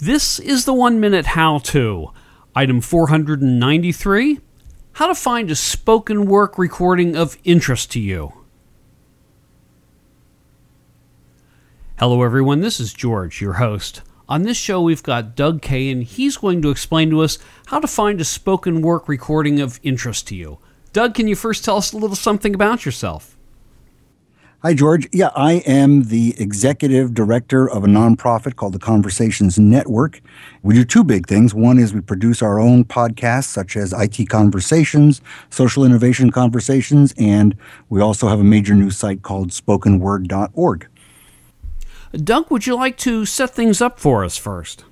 This is the one minute how to. Item 493 How to find a spoken work recording of interest to you. Hello, everyone. This is George, your host. On this show, we've got Doug Kaye, and he's going to explain to us how to find a spoken work recording of interest to you. Doug, can you first tell us a little something about yourself? Hi, George. Yeah, I am the executive director of a nonprofit called the Conversations Network. We do two big things. One is we produce our own podcasts, such as IT Conversations, Social Innovation Conversations, and we also have a major news site called spokenword.org. Doug, would you like to set things up for us first?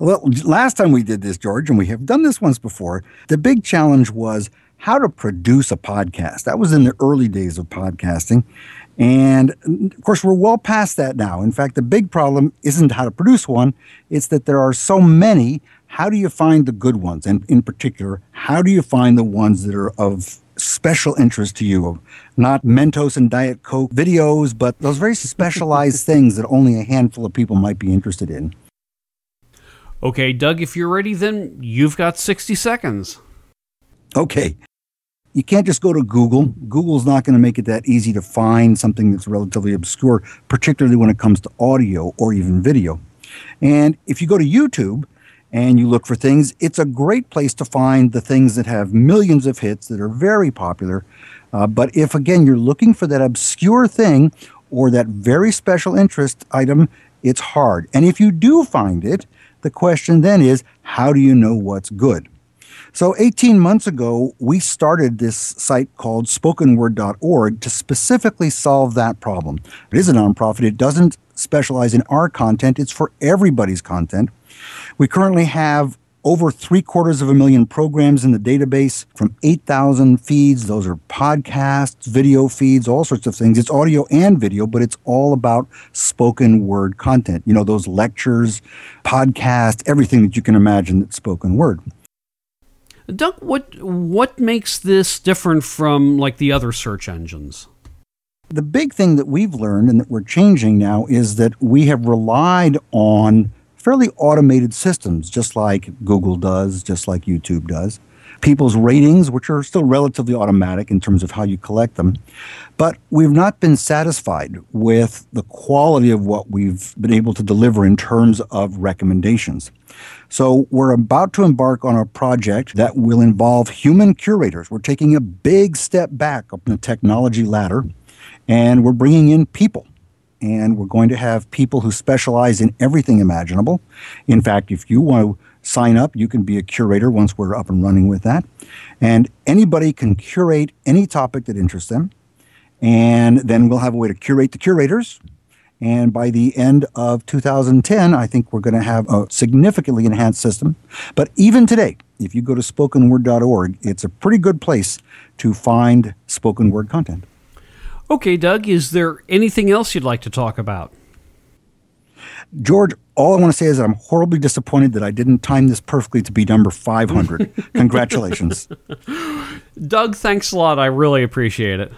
Well, last time we did this, George, and we have done this once before, the big challenge was how to produce a podcast. That was in the early days of podcasting. And of course, we're well past that now. In fact, the big problem isn't how to produce one, it's that there are so many. How do you find the good ones? And in particular, how do you find the ones that are of special interest to you? Not Mentos and Diet Coke videos, but those very specialized things that only a handful of people might be interested in. Okay, Doug, if you're ready, then you've got 60 seconds. Okay. You can't just go to Google. Google's not going to make it that easy to find something that's relatively obscure, particularly when it comes to audio or even video. And if you go to YouTube and you look for things, it's a great place to find the things that have millions of hits that are very popular. Uh, but if, again, you're looking for that obscure thing or that very special interest item, it's hard. And if you do find it, the question then is how do you know what's good? So, 18 months ago, we started this site called spokenword.org to specifically solve that problem. It is a nonprofit, it doesn't specialize in our content, it's for everybody's content. We currently have over three quarters of a million programs in the database from 8,000 feeds. Those are podcasts, video feeds, all sorts of things. It's audio and video, but it's all about spoken word content. You know, those lectures, podcasts, everything that you can imagine that's spoken word. Doug, what what makes this different from like the other search engines? The big thing that we've learned and that we're changing now is that we have relied on fairly automated systems, just like Google does, just like YouTube does. People's ratings, which are still relatively automatic in terms of how you collect them. But we've not been satisfied with the quality of what we've been able to deliver in terms of recommendations. So we're about to embark on a project that will involve human curators. We're taking a big step back up the technology ladder, and we're bringing in people. And we're going to have people who specialize in everything imaginable. In fact, if you want to sign up, you can be a curator once we're up and running with that. And anybody can curate any topic that interests them. And then we'll have a way to curate the curators and by the end of 2010, I think we're going to have a significantly enhanced system. But even today, if you go to spokenword.org, it's a pretty good place to find spoken word content. Okay, Doug, is there anything else you'd like to talk about? George, all I want to say is that I'm horribly disappointed that I didn't time this perfectly to be number 500. Congratulations. Doug, thanks a lot. I really appreciate it.